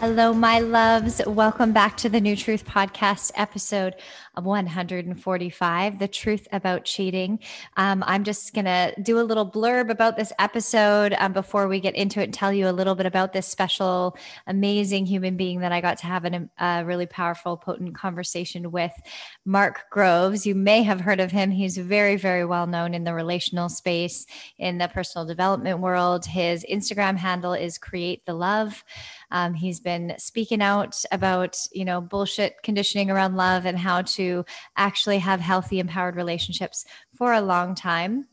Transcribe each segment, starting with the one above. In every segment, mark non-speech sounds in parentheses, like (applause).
Hello, my loves. Welcome back to the New Truth Podcast, episode 145 The Truth About Cheating. Um, I'm just going to do a little blurb about this episode um, before we get into it and tell you a little bit about this special, amazing human being that I got to have an, a really powerful, potent conversation with, Mark Groves. You may have heard of him. He's very, very well known in the relational space, in the personal development world. His Instagram handle is Create the Love. Um, he's been speaking out about, you know, bullshit conditioning around love and how to actually have healthy, empowered relationships for a long time.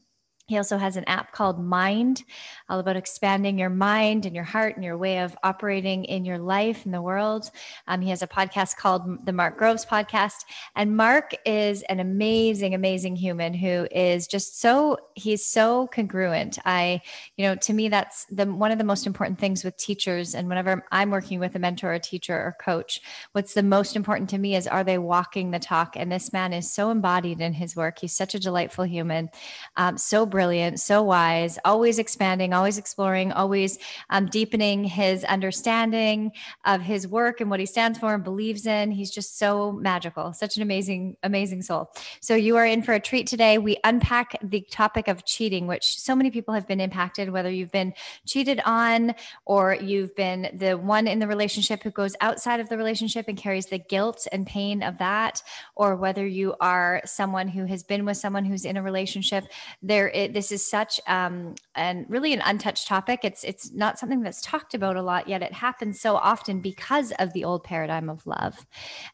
He also has an app called Mind, all about expanding your mind and your heart and your way of operating in your life in the world. Um, he has a podcast called the Mark Groves Podcast. And Mark is an amazing, amazing human who is just so, he's so congruent. I, you know, to me, that's the one of the most important things with teachers. And whenever I'm working with a mentor, a teacher, or coach, what's the most important to me is are they walking the talk? And this man is so embodied in his work. He's such a delightful human, um, so brilliant, so wise, always expanding, always exploring, always um, deepening his understanding of his work and what he stands for and believes in. He's just so magical, such an amazing, amazing soul. So you are in for a treat today. We unpack the topic of cheating, which so many people have been impacted, whether you've been cheated on or you've been the one in the relationship who goes outside of the relationship and carries the guilt and pain of that, or whether you are someone who has been with someone who's in a relationship. There it, this is such um, and really an untouched topic. It's it's not something that's talked about a lot yet. It happens so often because of the old paradigm of love,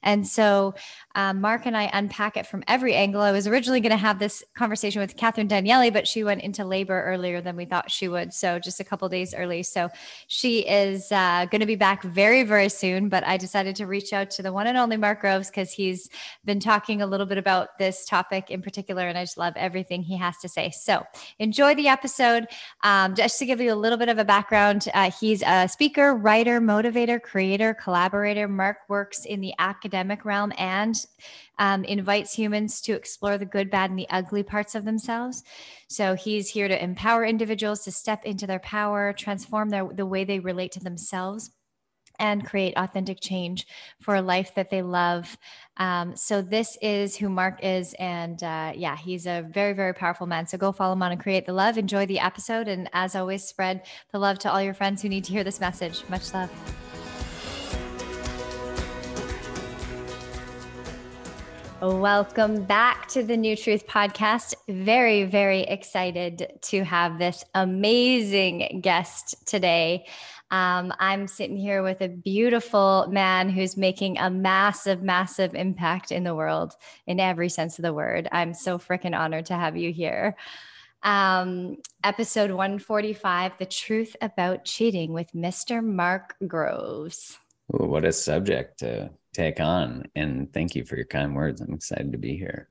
and so um, Mark and I unpack it from every angle. I was originally going to have this conversation with Catherine Danieli, but she went into labor earlier than we thought she would, so just a couple days early. So she is uh, going to be back very very soon. But I decided to reach out to the one and only Mark Groves because he's been talking a little bit about this topic in particular, and I just love everything he has to say. So enjoy the episode. Um, just to give you a little bit of a background, uh, he's a speaker, writer, motivator, creator, collaborator. Mark works in the academic realm and um, invites humans to explore the good, bad, and the ugly parts of themselves. So he's here to empower individuals to step into their power, transform their, the way they relate to themselves and create authentic change for a life that they love. Um, so this is who Mark is, and uh, yeah, he's a very, very powerful man. So go follow him on and create the love. Enjoy the episode, and as always, spread the love to all your friends who need to hear this message. Much love. Welcome back to the New Truth Podcast. Very, very excited to have this amazing guest today. Um, I'm sitting here with a beautiful man who's making a massive, massive impact in the world in every sense of the word. I'm so freaking honored to have you here. Um, episode 145 The Truth About Cheating with Mr. Mark Groves. Ooh, what a subject to take on. And thank you for your kind words. I'm excited to be here.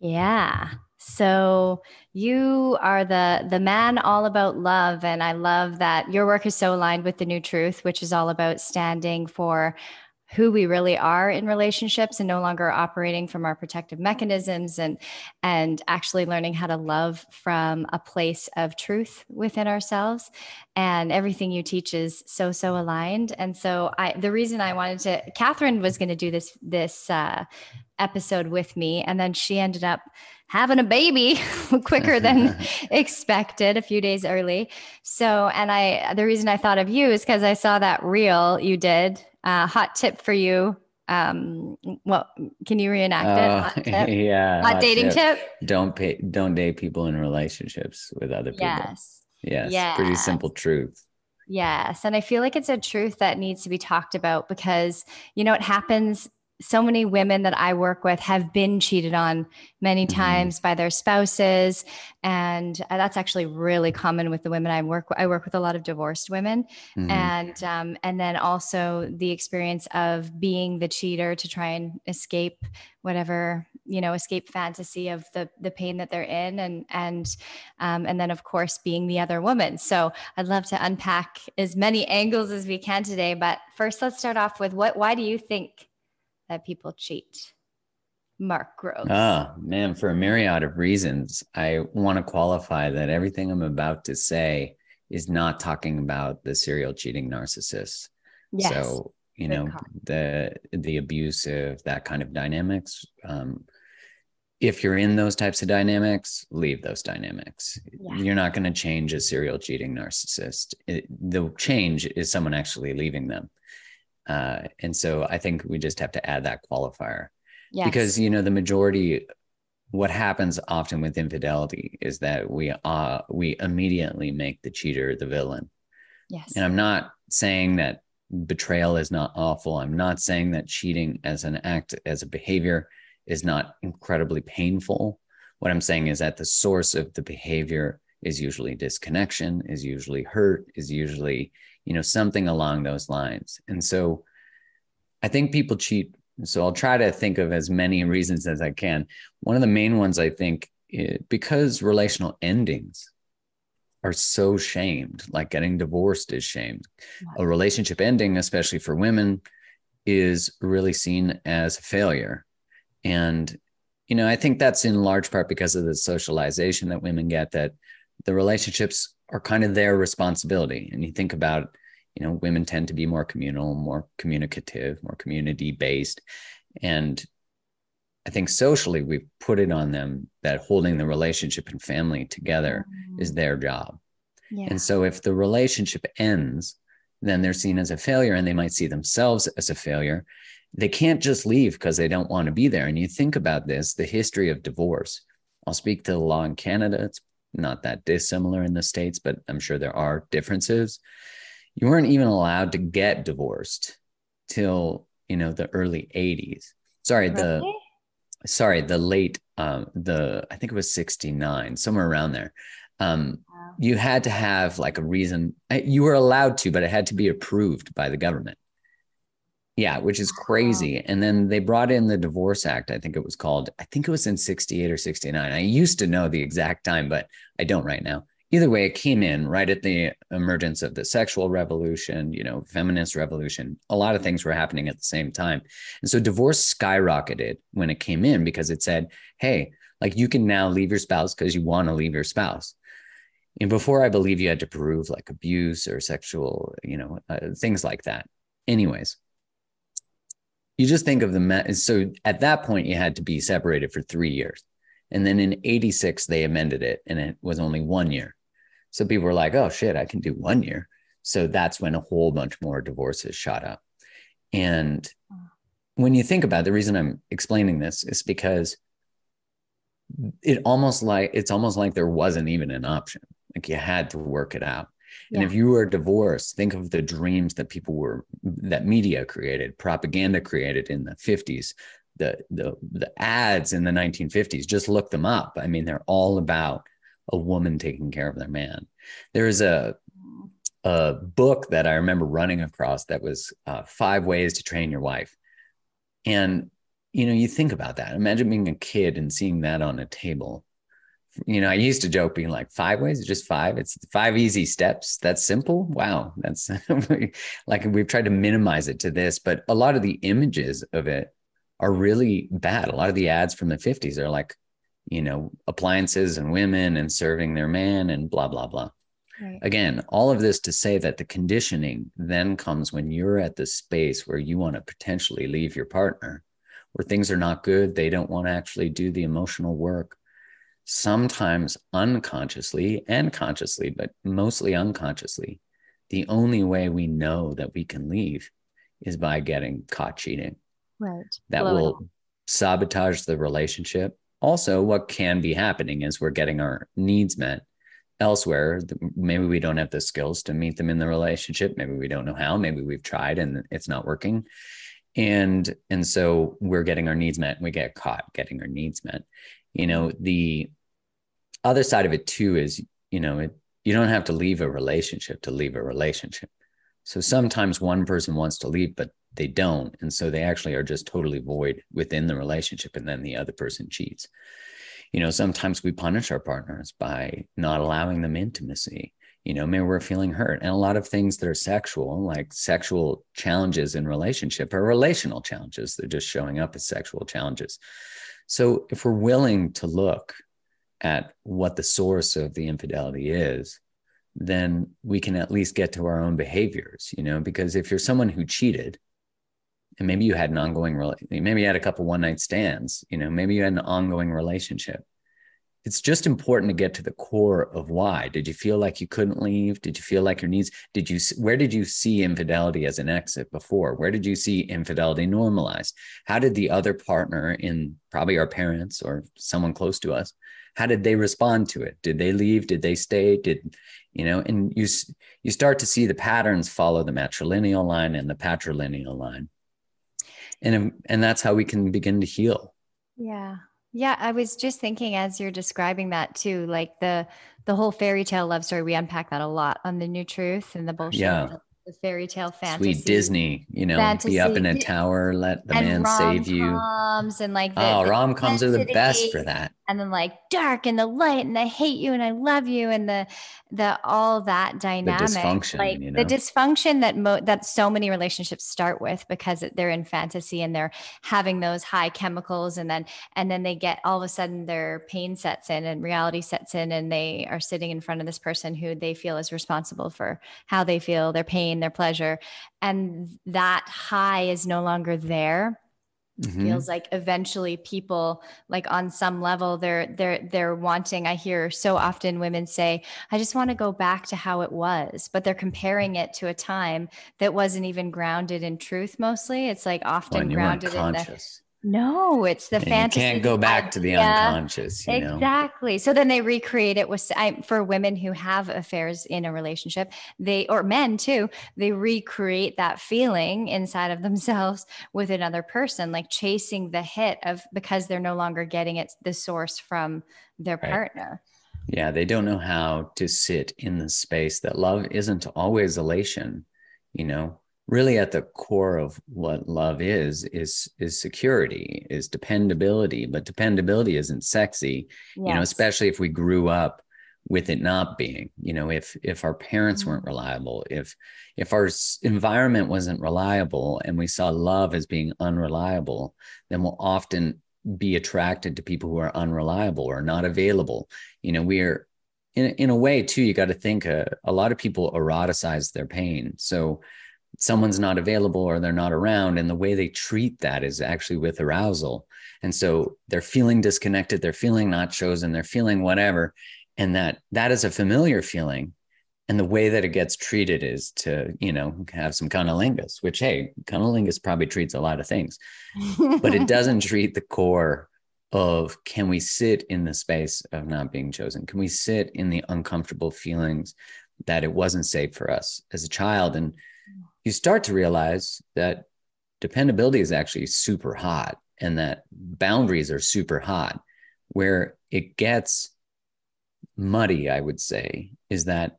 Yeah. So you are the the man all about love and I love that your work is so aligned with the new truth which is all about standing for who we really are in relationships and no longer operating from our protective mechanisms and and actually learning how to love from a place of truth within ourselves. And everything you teach is so so aligned. And so i the reason i wanted to catherine was going to do this this uh, episode with me and then she ended up having a baby (laughs) quicker than (laughs) expected a few days early. So and i the reason i thought of you is because i saw that reel you did uh, hot tip for you Um, well, can you reenact it? Hot (laughs) tip? yeah. Hot hot dating tip? Don't pay. Don't date people in relationships with other people. Yes. Yes. Pretty simple truth. Yes. And I feel like it's a truth that needs to be talked about because, you know, it happens. So many women that I work with have been cheated on many Mhm. times by their spouses. And uh, that's actually really common with the women I work with. I work with a lot of divorced women. Mhm. And um, and then also the experience of being the cheater to try and escape whatever you know escape fantasy of the the pain that they're in and and um, and then of course being the other woman so i'd love to unpack as many (laughs) angles as we can today but first let's start off with what why do you think that people cheat mark groves Oh, man, for a myriad of reasons, I want to qualify that everything I'm about to say is not talking about the serial cheating narcissist. yes So, you Good know, call. the the abusive, that kind of dynamics. Um, if you're in those types of dynamics, leave those dynamics. Yeah. You're not going to change a serial cheating narcissist. It, the change is someone actually leaving them. Uh, and so I think we just have to add that qualifier. Yes. because you know the majority what happens often with infidelity is that we uh we immediately make the cheater the villain. Yes. And i'm not saying that betrayal is not awful. I'm not saying that cheating as an act as a behavior is not incredibly painful. What i'm saying is that the source of the behavior is usually disconnection is usually hurt is usually you know something along those lines and so i think people cheat so I'll try to think of as many reasons as I can. One of the main ones I think because relational endings are so shamed, like getting divorced is shamed. A relationship ending, especially for women, is really seen as a failure. And, you know, I think that's in large part because of the socialization that women get that the relationships are kind of their responsibility. And you think about you know women tend to be more communal more communicative more community based and i think socially we've put it on them that holding the relationship and family together is mm-hmm. their job. Yeah. and so if the relationship ends then they're seen as a failure and they might see themselves as a failure. They can't just leave because they don't want to be there. And you think about this the history of divorce. I'll speak to the law in canada. It's not that dissimilar in the states but i'm sure there are differences. You weren't even allowed to get divorced till you know the early 80s sorry the sorry the late um the i think it was 69 somewhere around there. Um Wow. you had to have like a reason. Uh, you were allowed to but it had to be approved by the government yeah which is crazy and then they brought in the divorce act i think it was called i think it was in 68 or 69 i used to know the exact time but i don't right now. Either way it came in right at the emergence of the sexual revolution you know feminist revolution. A lot of things were happening at the same time. And so divorce skyrocketed when it came in because it said hey like you can now leave your spouse because you want to leave your spouse. And before i believe you had to prove like abuse or sexual you know uh, things like that. Anyways you just think of the so at that point you had to be separated for three years and then in 86 they amended it and it was only one year so people were like, oh shit, I can do one year. So that's when a whole bunch more divorces shot up. And when you think about it, the reason I'm explaining this is because it almost like it's almost like there wasn't even an option. Like you had to work it out. And if you were divorced, think of the dreams that people were that media created, propaganda created in the 50s, the the the ads in the 1950s. Just look them up. I mean, they're all about a woman taking care of their man. There is a a book that I remember running across that was uh, five ways to train your wife, and you know, you think about that. Imagine being a kid and seeing that on a table. You know, I used to joke being like five ways, just five. It's five easy steps. That's simple. Wow, that's (laughs) like we've tried to minimize it to this, but a lot of the images of it are really bad. A lot of the ads from the 50s are like, you know, appliances and women and serving their man and blah, blah, blah. Right. Again, all of this to say that the conditioning then comes when you're at the space where you want to potentially leave your partner, where things are not good. They don't want to actually do the emotional work. Sometimes unconsciously and consciously, but mostly unconsciously, the only way we know that we can leave is by getting caught cheating. right. That Blow will sabotage the relationship. Also what can be happening is we're getting our needs met elsewhere. Maybe we don't have the skills to meet them in the relationship. Maybe we don't know how. Maybe we've tried and it's not working. And and so we're getting our needs met. And we get caught getting our needs met. You know the other side of it too is you know it, you don't have to leave a relationship to leave a relationship. So sometimes one person wants to leave but they don't. And so they actually are just totally void within the relationship and then the other person cheats. You know sometimes we punish our partners by not allowing them intimacy. You know maybe we're feeling hurt. And a lot of things that are sexual like sexual challenges in relationship are relational challenges. They're just showing up as sexual challenges. So if we're willing to look at what the source of the infidelity is then we can at least get to our own behaviors you know because if you're someone who cheated and maybe you had an ongoing maybe you had a couple one night stands you know maybe you had an ongoing relationship it's just important to get to the core of why. Did you feel like you couldn't leave? Did you feel like your needs did you where did you see infidelity as an exit before? Where did you see infidelity normalized? How did the other partner in probably our parents or someone close to us how did they respond to it? Did they leave? Did they stay? Did you know and you you start to see the patterns follow the matrilineal line and the patrilineal line. And and that's how we can begin to heal. Yeah yeah i was just thinking as you're describing that too like the the whole fairy tale love story we unpack that a lot on the new truth and the bullshit yeah the fairy tale fantasy. Sweet Disney, you know, fantasy. be up in a tower, let the and man save you. Rom-coms and like the, oh, rom coms are the best for that. And then like dark and the light and I hate you and I love you and the the all that dynamic, the dysfunction, like you the dysfunction that mo- that so many relationships start with because they're in fantasy and they're having those high chemicals and then and then they get all of a sudden their pain sets in and reality sets in and they are sitting in front of this person who they feel is responsible for how they feel, their pain, their pleasure and that high is no longer there Mhm. feels like eventually people like on some level they're they're they're wanting i hear so often women say i just want to go back to how it was but they're comparing it to a time that wasn't even grounded in truth mostly it's like often grounded in the. No it's the And you can't go back to the idea. unconscious, you know. Exactly. So then they recreate it with I, for women who have affairs in a relationship, they or men too, they recreate that feeling inside of themselves with another person, like chasing the hit of because they're no longer getting it the source from their Right. partner. Yeah, they don't know how to sit in the space that love isn't always elation, you know. Really at the core of what love is is is security, is dependability, but dependability isn't sexy, you know, especially if we grew up with it not being, you know, if if our parents weren't Mhm. reliable, if if our environment wasn't reliable and we saw love as being unreliable, then we'll often be attracted to people who are unreliable or not available. You know, we're in in a way too. You got to think uh, a lot of people eroticize their pain. So someone's not available or they're not around, and the way they treat that is actually with arousal. And so they're feeling disconnected, they're feeling not chosen, they're feeling whatever, and that that is a familiar feeling. And the way that it gets treated is to, you know, have some cunnilingus, which, hey, cunnilingus probably treats a lot of things but it (laughs) doesn't treat the core of can we sit in the space of not being chosen? Can we sit in the uncomfortable feelings that it wasn't safe for us as a child? And you start to realize that dependability is actually super hot and that boundaries are super hot. Where it gets muddy, I would say, is that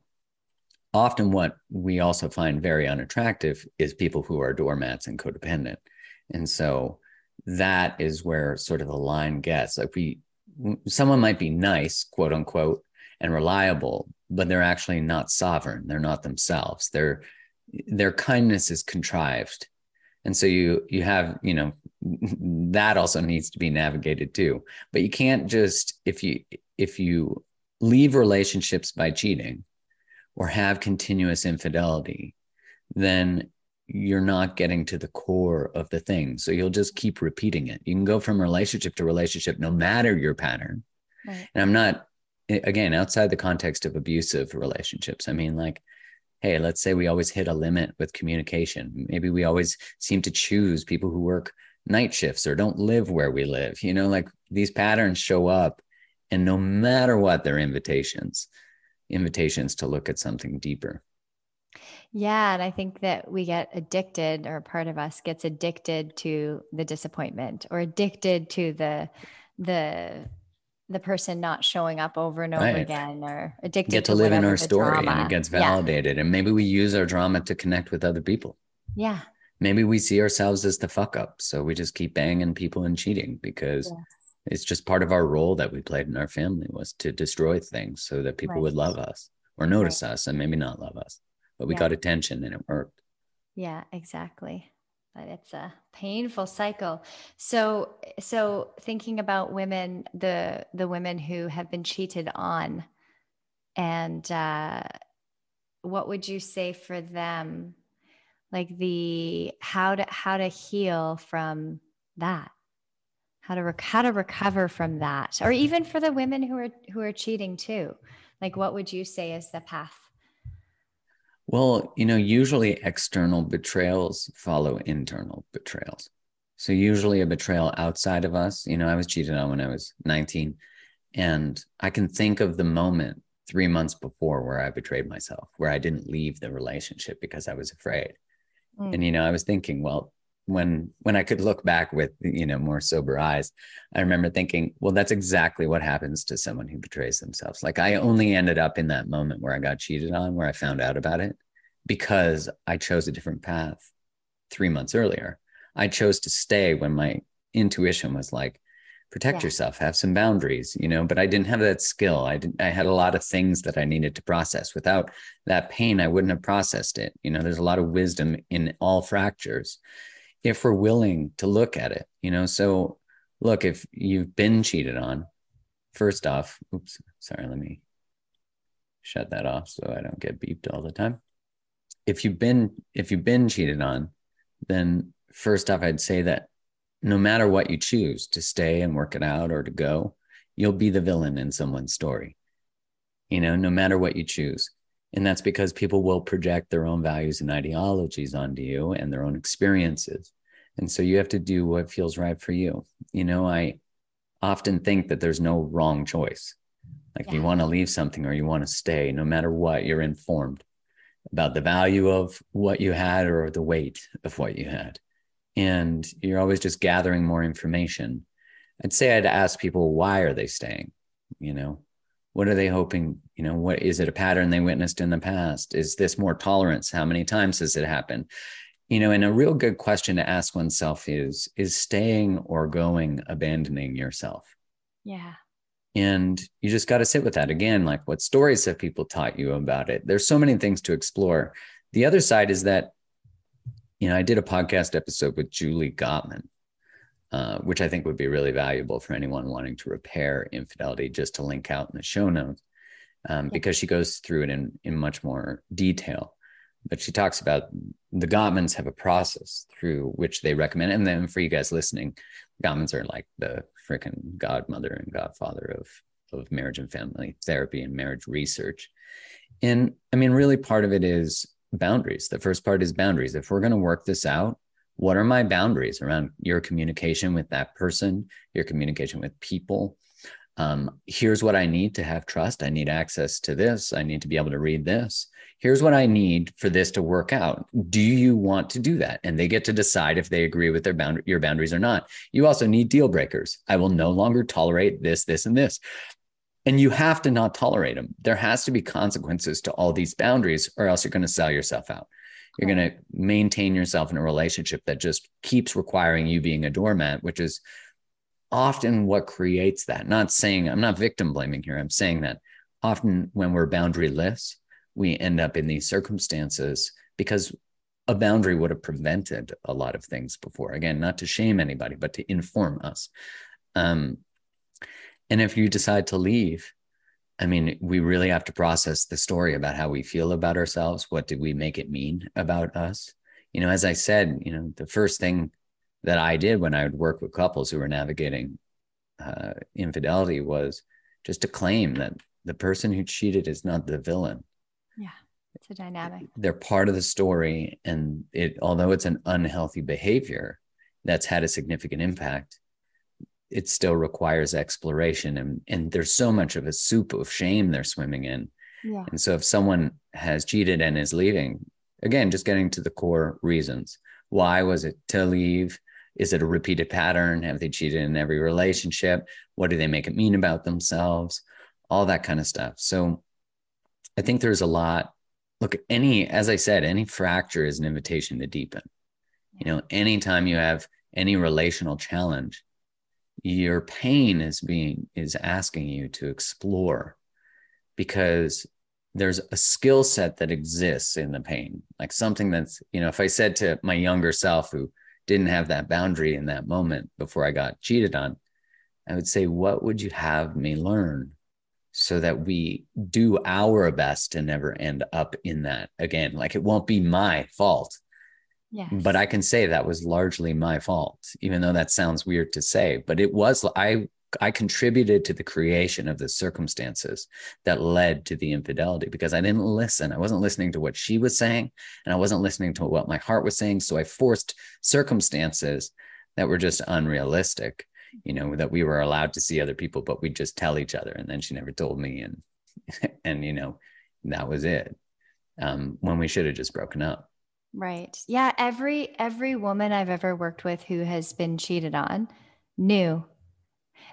often what we also find very unattractive is people who are doormats and codependent. And so that is where sort of the line gets like we someone might be nice quote unquote and reliable but they're actually not sovereign they're not themselves their their kindness is contrived and so you you have you know (laughs) that also needs to be navigated too but you can't just if you if you leave relationships by cheating or have continuous infidelity then you're not getting to the core of the thing. So you'll just keep repeating it. You can go from relationship to relationship, no matter your pattern. Right. And I'm not, again, outside the context of abusive relationships. I mean, like, hey, let's say we always hit a limit with communication. Maybe we always seem to choose people who work night shifts or don't live where we live. You know, like these patterns show up, and no matter what, they're invitations, invitations to look at something deeper. Yeah. And I think that we get addicted, or part of us gets addicted to the disappointment or addicted to the, the, the person not showing up over and over right. again or addicted get to, to live in our story drama. and it gets validated yeah. and maybe we use our drama to connect with other people yeah maybe we see ourselves as the fuck up so we just keep banging people and cheating because yes. it's just part of our role that we played in our family was to destroy things so that people right. would love us or notice right. us and maybe not love us but we yeah. got attention and it worked yeah exactly but it's a painful cycle. So so thinking about women the the women who have been cheated on and uh what would you say for them? Like the how to how to heal from that? How to rec- how to recover from that? Or even for the women who are who are cheating too. Like what would you say is the path well you know usually external betrayals follow internal betrayals so usually a betrayal outside of us you know i was cheated on when i was 19 and i can think of the moment three months before where i betrayed myself where i didn't leave the relationship because i was afraid Mm. And you know, I was thinking, well, when when I could look back with you know more sober eyes, I remember thinking, well, that's exactly what happens to someone who betrays themselves. Like I only ended up in that moment where I got cheated on, where I found out about it, because I chose a different path three months earlier. I chose to stay when my intuition was like, protect yeah. yourself have some boundaries you know but i didn't have that skill. I didn't i had a lot of things that i needed to process. Without that pain i wouldn't have processed it. You know there's a lot of wisdom in all fractures if we're willing to look at it you know? So look if you've been cheated on first off oops sorry let me shut that off so i don't get beeped all the time if you've been if you've been cheated on then first off i'd say that no matter what you choose to stay and work it out or to go, you'll be the villain in someone's story. You know, no matter what you choose. And that's because people will project their own values and ideologies onto you and their own experiences. And so you have to do what feels right for you. You know, I often think that there's no wrong choice. Like yeah. you want to leave something or you want to stay, no matter what, you're informed about the value of what you had or the weight of what you had. And you're always just gathering more information. I'd say i'd ask people why are they staying? You know what are they hoping you know what is it a pattern they witnessed in the past? Is this more tolerance? How many times has it happened? You know and a real good question to ask oneself is is staying or going abandoning yourself? Yeah and you just got to sit with that again like what stories have people taught you about it there's so many things to explore the other side is that you know, I did a podcast episode with Julie Gottman, uh, which I think would be really valuable for anyone wanting to repair infidelity, just to link out in the show notes, um, because she goes through it in, in much more detail. But she talks about the Gottmans have a process through which they recommend. And then for you guys listening, Gottmans are like the freaking godmother and godfather of, of marriage and family therapy and marriage research. And I mean, really part of it is boundaries. The first part is boundaries. If we're going to work this out, what are my boundaries around your communication with that person, your communication with people? Um, here's what I need to have trust. I need access to this. I need to be able to read this. Here's what I need for this to work out. Do you want to do that? And they get to decide if they agree with their bound- your boundaries or not. You also need deal breakers. I will no longer tolerate this, this, and this. And you have to not tolerate them. There has to be consequences to all these boundaries, or else you're going to sell yourself out. You're going to maintain yourself in a relationship that just keeps requiring you being a doormat, which is often what creates that. Not saying I'm not victim blaming here. I'm saying that often when we're boundaryless, we end up in these circumstances because a boundary would have prevented a lot of things before. Again, not to shame anybody, but to inform us. Um, and if you decide to leave, I mean, we really have to process the story about how we feel about ourselves. What did we make it mean about us? You know, as I said, you know, the first thing that I did when I would work with couples who were navigating uh, infidelity was just to claim that the person who cheated is not the villain. Yeah, it's a dynamic. They're part of the story, and it, although it's an unhealthy behavior, that's had a significant impact, it still requires exploration. And, and there's so much of a soup of shame they're swimming in. Yeah. And so if someone has cheated and is leaving, again, just getting to the core reasons. Why was it to leave? Is it a repeated pattern? Have they cheated in every relationship? What do they make it mean about themselves? All that kind of stuff. So I think there's a lot. Look, any, as I said, any fracture is an invitation to deepen. You know, anytime you have any relational challenge, your pain is being is asking you to explore because there's a skill set that exists in the pain like something that's you know if i said to my younger self who didn't have that boundary in that moment before i got cheated on i would say what would you have me learn so that we do our best to never end up in that again. Like it won't be my fault Yes. but i can say that was largely my fault even though that sounds weird to say but it was i i contributed to the creation of the circumstances that led to the infidelity because i didn't listen. I wasn't listening to what she was saying and i wasn't listening to what my heart was saying. So i forced circumstances that were just unrealistic you know that we were allowed to see other people but we'd just tell each other and then she never told me and (laughs) and you know that was it um, when we should have just broken up Right. Yeah. Every every woman I've ever worked with who has been cheated on knew,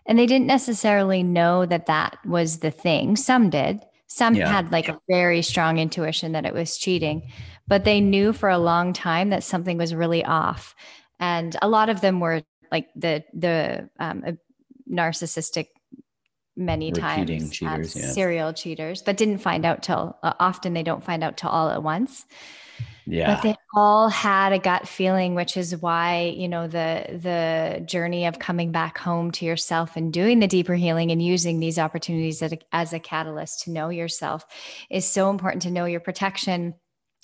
and they didn't necessarily know that that was the thing. Some did. Some Yeah. had like a very strong intuition that it was cheating, but they knew for a long time that something was really off. And a lot of them were like the the um, uh, narcissistic many Repeating times um, cheaters, yeah. serial cheaters but didn't find out till uh, often they don't find out till all at once. Yeah. But they all had a gut feeling which is why you know the the journey of coming back home to yourself and doing the deeper healing and using these opportunities as a, as a catalyst to know yourself is so important to know your protection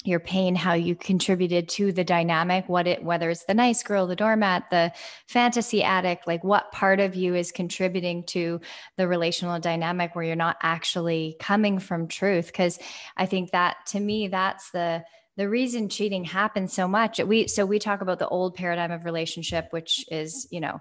your pain how you contributed to the dynamic what it whether it's the nice girl the doormat the fantasy addict like what part of you is contributing to the relational dynamic where you're not actually coming from truth? Because i think that to me that's the the reason cheating happens so much. We so we talk about the old paradigm of relationship which is you know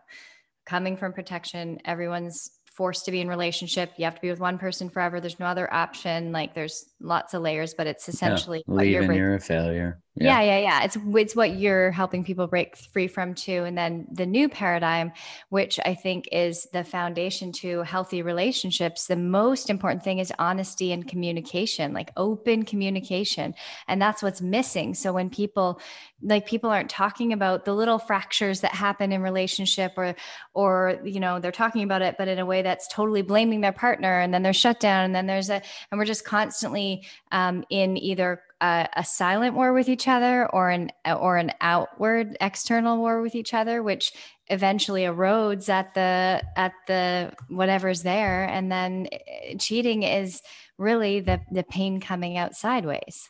coming from protection everyone's forced to be in relationship. You have to be with one person forever. There's no other option. Like there's lots of layers but it's essentially yeah. what you're you're a failure yeah. yeah, yeah, It's it's what you're helping people break free from too. And then the new paradigm, which I think is the foundation to healthy relationships, the most important thing is honesty and communication, like open communication. And that's what's missing. So when people like people aren't talking about the little fractures that happen in relationship or or you know, they're talking about it, but in a way that's totally blaming their partner and then they're shut down and then there's a and we're just constantly um, in either a, a silent war with each other or an or an outward external war with each other which eventually erodes at the at the whatever's there. And then eh, cheating is really the the pain coming out sideways.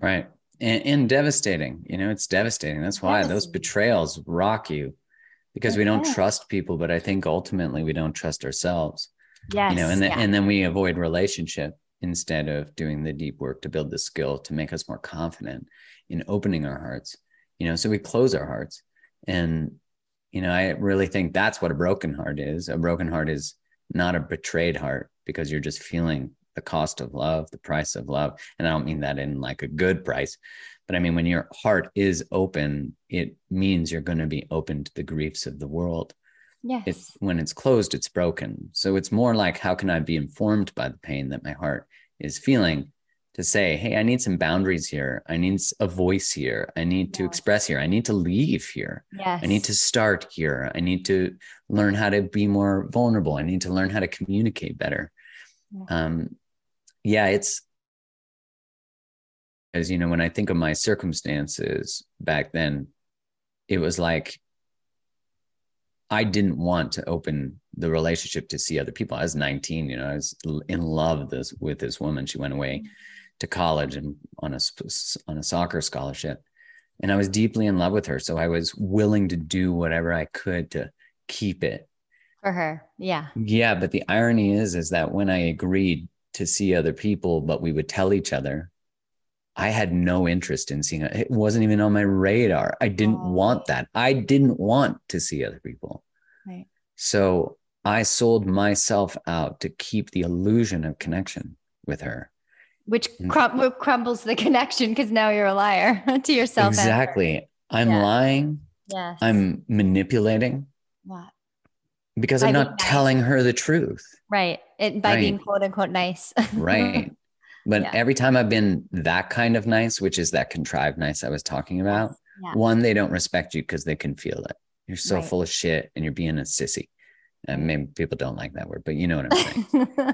Right. And, and devastating you know it's devastating. That's why those betrayals rock you because we don't trust people but i think ultimately we don't trust ourselves. Yes you know and then yeah. and then we avoid relationship instead of doing the deep work to build the skill to make us more confident in opening our hearts you know so we close our hearts. And you know i really think that's what a broken heart is. A broken heart is not a betrayed heart because you're just feeling the cost of love the price of love. And i don't mean that in like a good price but i mean when your heart is open it means you're going to be open to the griefs of the world yes. It when it's closed it's broken. So it's more like how can i be informed by the pain that my heart is feeling to say hey i need some boundaries here. I need a voice here. I need to Yes. express here. I need to leave here. Yes i need to start here. I need to learn how to be more vulnerable. I need to learn how to communicate better. Yeah. um yeah it's as you know when i think of my circumstances back then it was like I didn't want to open the relationship to see other people. I was 19, you know, I was in love with this with this woman. She went away to college and on a on a soccer scholarship, and I was deeply in love with her. So I was willing to do whatever I could to keep it. for her yeah Yeah, but the irony is, is that when I agreed to see other people, but we would tell each other, I had no interest in seeing it. It wasn't even on my radar. I didn't Oh. want that. I didn't want to see other people. Right. So I sold myself out to keep the illusion of connection with her. Which Mm. crum- crumbles the connection because now you're a liar (laughs) to yourself. exactly. I'm Yeah. lying. Yes. I'm manipulating What? because By I'm not nice. telling her the truth. right. It, by Right. being quote unquote nice. (laughs) Right. But Yeah. every time I've been that kind of nice, which is that contrived nice I was talking about, Yeah. one, they don't respect you because they can feel it. You're so Right. full of shit and you're being a sissy. And maybe people don't like that word, but you know what I'm saying. (laughs)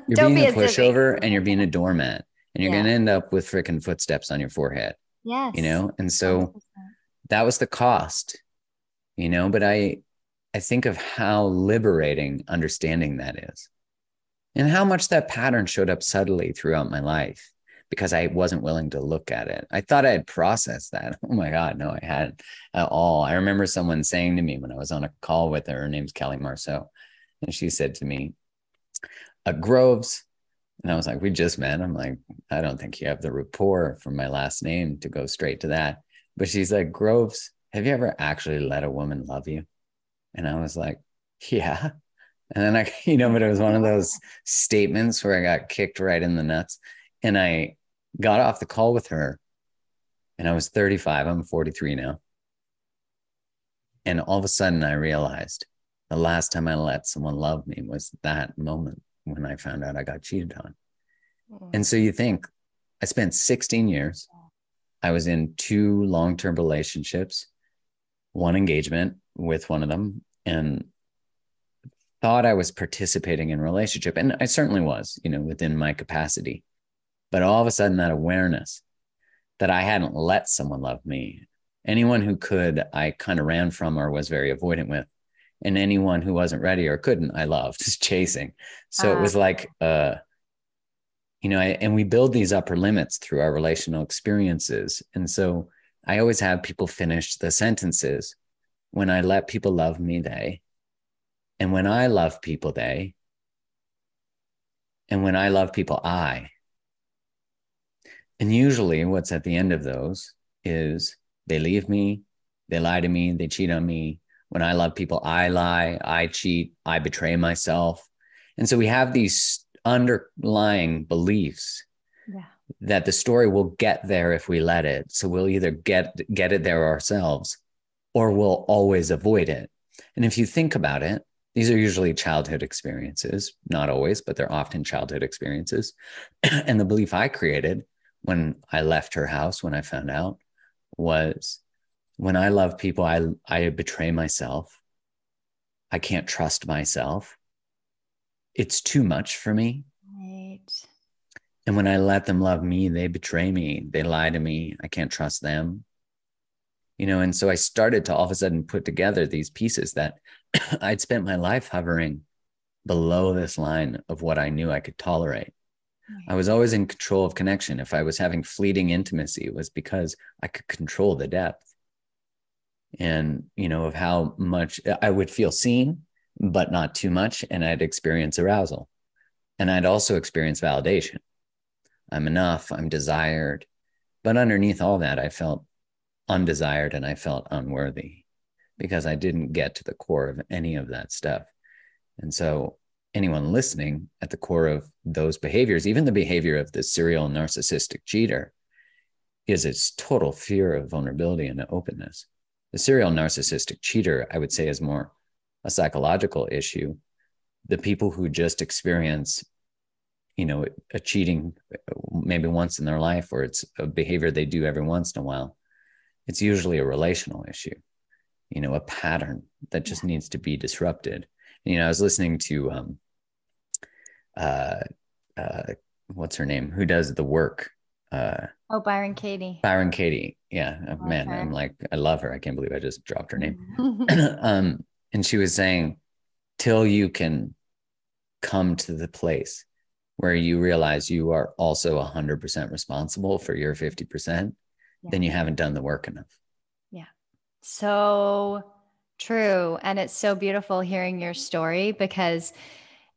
You're Don't being be a a pushover and you're being a doormat and you're Yeah. going to end up with freaking footsteps on your forehead, Yes. you know? And so 100%. that was the cost, you know, but I, I think of how liberating understanding that is and how much that pattern showed up subtly throughout my life because I wasn't willing to look at it. I thought I had processed that. (laughs) Oh my God, no, I hadn't at all. I remember someone saying to me when I was on a call with her, her name's Kelly Marceau, and she said to me, Groves, and I was like, we just met. I'm like, I don't think you have the rapport from my last name to go straight to that. But she's like, Groves, have you ever actually let a woman love you? And I was like, yeah. And then I, (laughs) you know, but it was one of those statements where I got kicked right in the nuts. And I got off the call with her and I was 35. I'm 43 now. And all of a sudden I realized the last time I let someone love me was that moment when I found out I got cheated on. And so you think I spent 16 years. I was in two long term relationships, one engagement with one of them, and thought I was participating in relationship. And I certainly was, you know, within my capacity. But all of a sudden, that awareness that I hadn't let someone love me, anyone who could, I kind of ran from or was very avoidant with. And anyone who wasn't ready or couldn't, I loved just (laughs) chasing. So it Ah. was like, uh, you know, I, and we build these upper limits through our relational experiences. And so I always have people finish the sentences when I let people love me, they, and when I love people, they, and when I love people, I. And usually what's at the end of those is they leave me, they lie to me, they cheat on me. When I love people, I lie, I cheat, I betray myself. And so we have these underlying beliefs Yeah. that the story will get there if we let it. So we'll either get get it there ourselves or we'll always avoid it. And if you think about it, these are usually childhood experiences, not always, but they're often childhood experiences. (clears throat) and the belief I created when I left her house when I found out was when I love people, I I betray myself. I can't trust myself. It's too much for me. Right. And when I let them love me, they betray me. They lie to me. I can't trust them. You know, and so I started to all of a sudden put together these pieces that (coughs) I'd spent my life hovering below this line of what I knew I could tolerate. I was always in control of connection. If I was having fleeting intimacy, it was because I could control the depth and, you know, of how much I would feel seen, but not too much. And I'd experience arousal. And I'd also experience validation. I'm enough, I'm desired. But underneath all that, I felt undesired and I felt unworthy because I didn't get to the core of any of that stuff. And so, anyone listening at the core of those behaviors, even the behavior of the serial narcissistic cheater, is its total fear of vulnerability and openness. The serial narcissistic cheater, I would say, is more a psychological issue. The people who just experience, you know, a cheating maybe once in their life, or it's a behavior they do every once in a while, it's usually a relational issue, you know, a pattern that just needs to be disrupted. You know, I was listening to, um, uh, uh, what's her name? Who does the work? Uh, Oh, Byron Katie. Byron Katie. Yeah, Love man, her. I'm like, I love her. I can't believe I just dropped her name. Mhm. (clears throat) (laughs) um, and she was saying, till you can come to the place where you realize you are also 100% responsible for your 50%, then you haven't done the work enough. So true. And it's so beautiful hearing your story because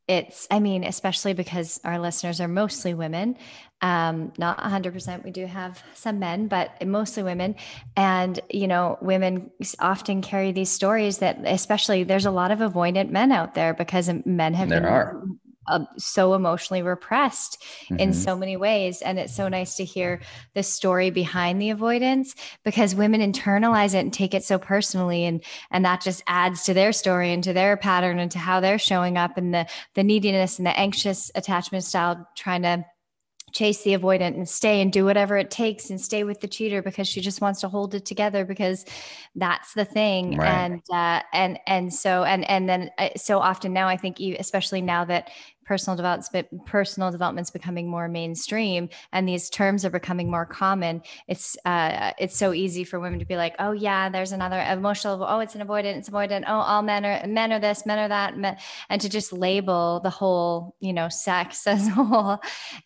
it's i mean especially because our listeners are mostly women. Um, not 100% we do have some men but mostly women. And you know women often carry these stories that especially there's a lot of avoidant men out there because men have there been are uh, so emotionally repressed mm-hmm. in so many ways. And it's so nice to hear the story behind the avoidance because women internalize it and take it so personally. And, and that just adds to their story and to their pattern and to how they're showing up and the, the neediness and the anxious attachment style trying to chase the avoidant and stay and do whatever it takes and stay with the cheater because she just wants to hold it together because that's the thing right. and uh, and and so and and then uh, so often now i think especially now that personal development personal development's becoming more mainstream and these terms are becoming more common it's uh, it's so easy for women to be like oh yeah there's another emotional oh it's an avoidant it's avoidant oh all men are men are this men are that men, and to just label the whole you know sex (laughs) as a whole.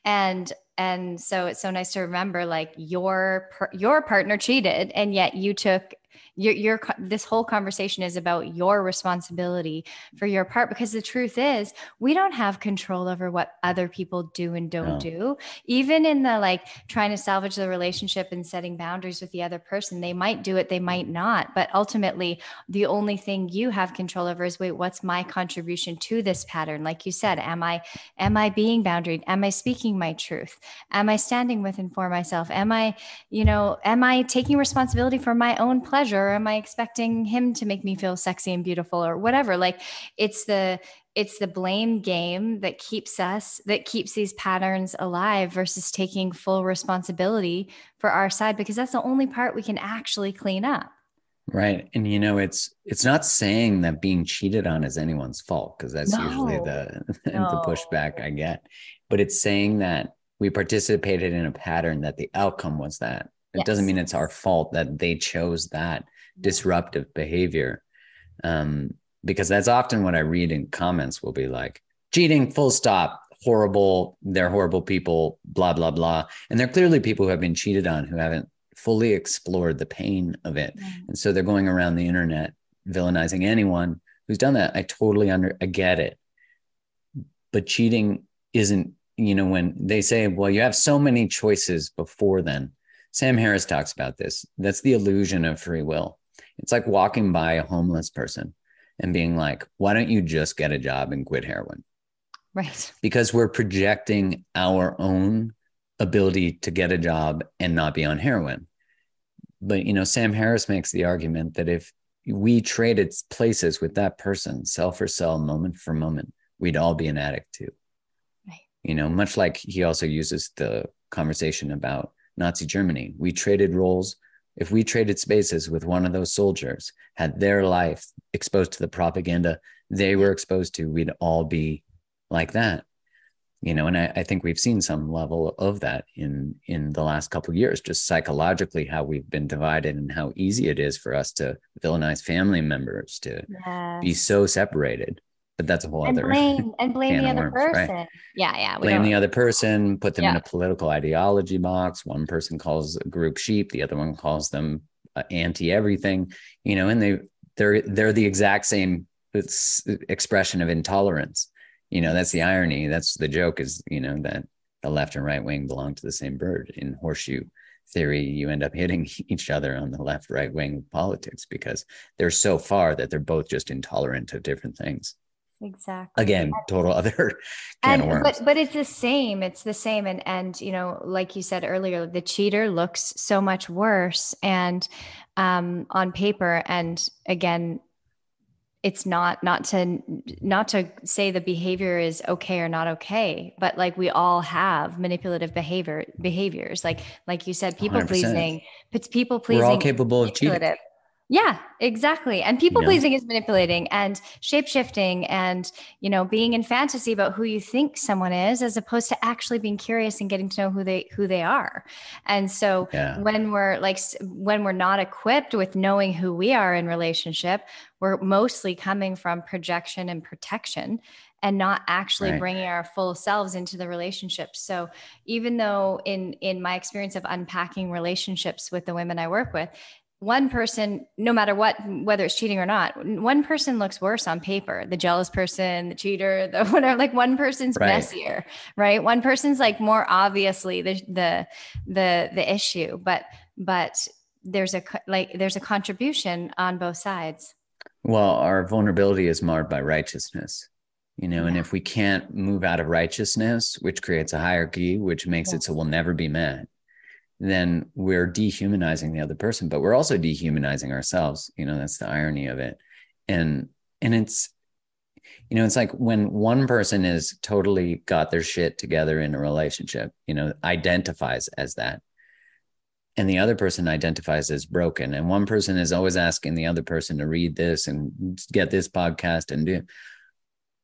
And and so it's so nice to remember like your your partner cheated and yet you took your, your this whole conversation is about your responsibility for your part because the truth is we don't have control over what other people do and don't no. do. Even in the like trying to salvage the relationship and setting boundaries with the other person they might do it they might not. But ultimately the only thing you have control over is wait what's my contribution to this pattern? Like you said am i am i being boundaried? Am i speaking my truth? Am i standing with and for myself? Am i you know am i taking responsibility for my own pleasure or am I expecting him to make me feel sexy and beautiful or whatever? Like it's the it's the blame game that keeps us that keeps these patterns alive versus taking full responsibility for our side because that's the only part we can actually clean up. Right. And you know, it's it's not saying that being cheated on is anyone's fault because that's no. usually the (laughs) no. the pushback I get. But it's saying that we participated in a pattern that the outcome was that. It yes. doesn't mean it's our fault that they chose that disruptive behavior. Um, because that's often what I read in comments will be like, cheating, full stop, horrible, they're horrible people, blah, blah, blah. And they're clearly people who have been cheated on who haven't fully explored the pain of it. Mm. And so they're going around the internet villainizing anyone who's done that. I totally under I get it. But cheating isn't, you know, when they say, well, you have so many choices before then. Sam Harris talks about this. That's the illusion of free will. It's like walking by a homeless person and being like, why don't you just get a job and quit heroin? Right. Because we're projecting our own ability to get a job and not be on heroin. But, you know, Sam Harris makes the argument that if we traded places with that person, cell for cell, moment for moment, we'd all be an addict too. Right. You know, much like he also uses the conversation about Nazi Germany. We traded roles if we traded spaces with one of those soldiers, had their life exposed to the propaganda they were exposed to, we'd all be like that. You know, and I, I think we've seen some level of that in in the last couple years, just psychologically how we've been divided and how easy it is for us to villainize family members, to yes. be so separated but that's a whole and other blame (laughs) and blame the other worms, person. Right? Yeah, yeah. Blame the other person, put them yeah. in a political ideology box. One person calls a group sheep, the other one calls them uh, anti everything. You know, and they they're they're the exact same expression of intolerance. You know, that's the irony. That's the joke is you know that the left and right wing belong to the same bird in horseshoe theory you end up hitting (laughs) each other on the left right wing politics because they're so far that they're both just intolerant of different things exactly. Again total other (laughs) and but but it's the same it's the same and and you know like you said earlier the cheater looks so much worse and um on paper and again it's not not to not to say the behavior is okay or not okay but like we all have manipulative behavior behaviors. Like like you said people 100%. pleasing people pleasing we're all capable of cheating yeah, exactly. And people pleasing is manipulating and shape shifting and, you know, being in fantasy about who you think someone is as opposed to actually being curious and getting to know who they who they are. And so yeah. when we're like when we're not equipped with knowing who we are in relationship, we're mostly coming from projection and protection and not actually right. bringing our full selves into the relationship so even though in in my experience of unpacking relationships with the women i work with one person, no matter what, whether it's cheating or not, one person looks worse on paper. The jealous person, the cheater, (laughs) the whatever. Like one person's right. messier, right? One person's like more obviously the the the the issue, but but there's a like there's a contribution on both sides. Well, our vulnerability is marred by righteousness, you know, yeah. and if we can't move out of righteousness, which creates a hierarchy, which makes it so we'll never be met then we're dehumanizing the other person, but we're also dehumanizing ourselves. You know, that's the irony of it. And and it's you know, it's like when one person is totally got their shit together in a relationship, you know, identifies as that. And the other person identifies as broken. And one person is always asking the other person to read this and get this podcast and do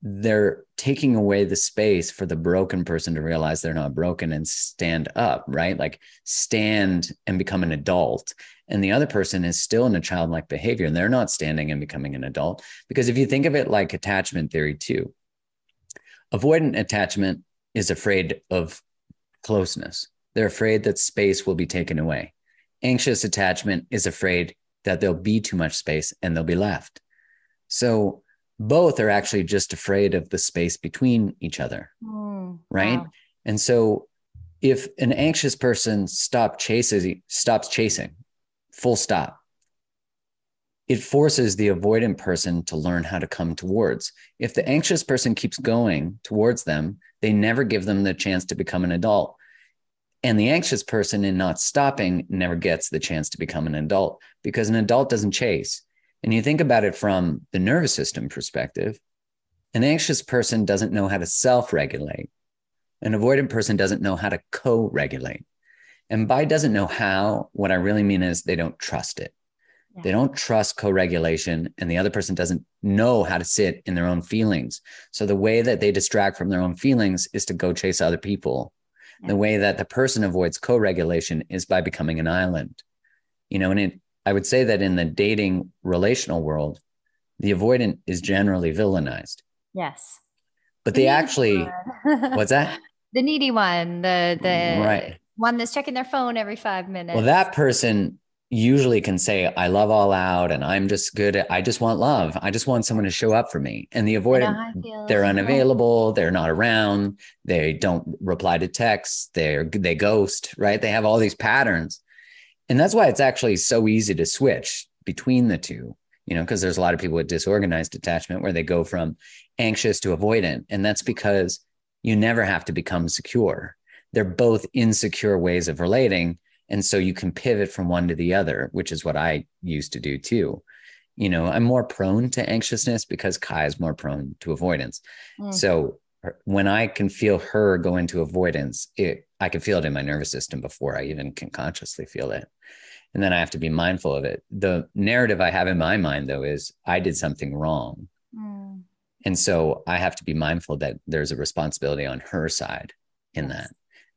they're taking away the space for the broken person to realize they're not broken and stand up, right? Like stand and become an adult. And the other person is still in a childlike behavior and they're not standing and becoming an adult. Because if you think of it like attachment theory, too, avoidant attachment is afraid of closeness, they're afraid that space will be taken away. Anxious attachment is afraid that there'll be too much space and they'll be left. So, both are actually just afraid of the space between each other. Mm, right. Wow. And so if an anxious person stop chases, stops chasing, full stop, it forces the avoidant person to learn how to come towards. If the anxious person keeps going towards them, they never give them the chance to become an adult. And the anxious person, in not stopping, never gets the chance to become an adult because an adult doesn't chase. And you think about it from the nervous system perspective, an anxious person doesn't know how to self regulate. An avoidant person doesn't know how to co regulate. And by doesn't know how, what I really mean is they don't trust it. Yeah. They don't trust co regulation, and the other person doesn't know how to sit in their own feelings. So the way that they distract from their own feelings is to go chase other people. Yeah. The way that the person avoids co regulation is by becoming an island. You know, and it, I would say that in the dating relational world, the avoidant is generally villainized. Yes. But the they actually (laughs) what's that? The needy one, the the right. one that's checking their phone every 5 minutes. Well, that person usually can say I love all out and I'm just good at I just want love. I just want someone to show up for me. And the avoidant they're unavailable, they're not around, they don't reply to texts, they're they ghost, right? They have all these patterns and that's why it's actually so easy to switch between the two, you know, because there's a lot of people with disorganized attachment where they go from anxious to avoidant. And that's because you never have to become secure. They're both insecure ways of relating. And so you can pivot from one to the other, which is what I used to do too. You know, I'm more prone to anxiousness because Kai is more prone to avoidance. Mm. So when I can feel her go into avoidance, it I can feel it in my nervous system before I even can consciously feel it. And then I have to be mindful of it. The narrative I have in my mind, though, is I did something wrong. Mm. And so I have to be mindful that there's a responsibility on her side in yes.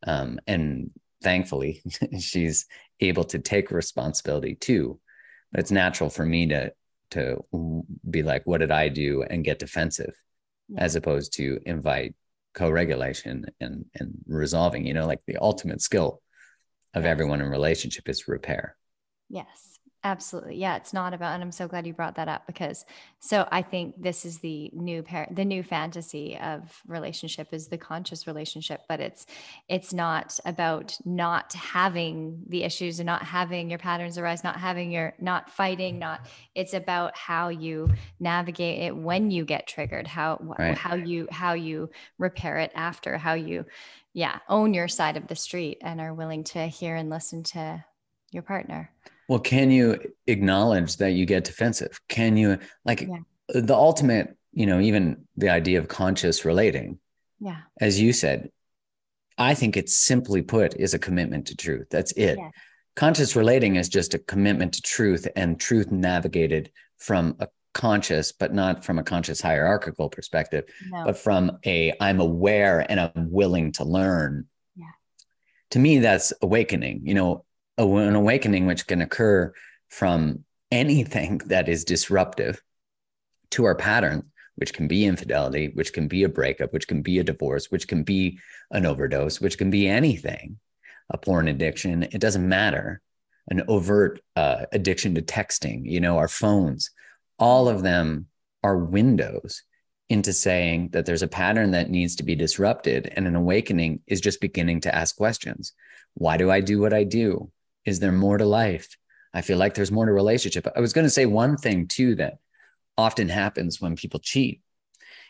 that. Um, and thankfully, (laughs) she's able to take responsibility too. But it's natural for me to to be like, what did I do, and get defensive, yeah. as opposed to invite co-regulation and and resolving you know like the ultimate skill of everyone in relationship is repair. Yes Absolutely. Yeah, it's not about and I'm so glad you brought that up because so I think this is the new par- the new fantasy of relationship is the conscious relationship, but it's it's not about not having the issues and not having your patterns arise, not having your not fighting, not mm-hmm. it's about how you navigate it when you get triggered, how right. how you how you repair it after, how you yeah, own your side of the street and are willing to hear and listen to your partner. Well, can you acknowledge that you get defensive? Can you like yeah. the ultimate, you know, even the idea of conscious relating? Yeah. As you said, I think it's simply put is a commitment to truth. That's it. Yeah. Conscious relating is just a commitment to truth and truth navigated from a conscious, but not from a conscious hierarchical perspective, no. but from a I'm aware and I'm willing to learn. Yeah. To me, that's awakening. You know, an awakening which can occur from anything (laughs) that is disruptive to our pattern, which can be infidelity, which can be a breakup, which can be a divorce, which can be an overdose, which can be anything, a porn addiction. It doesn't matter. an overt uh, addiction to texting, you know, our phones, all of them are windows into saying that there's a pattern that needs to be disrupted and an awakening is just beginning to ask questions. Why do I do what I do? Is there more to life? I feel like there's more to relationship. I was going to say one thing too that often happens when people cheat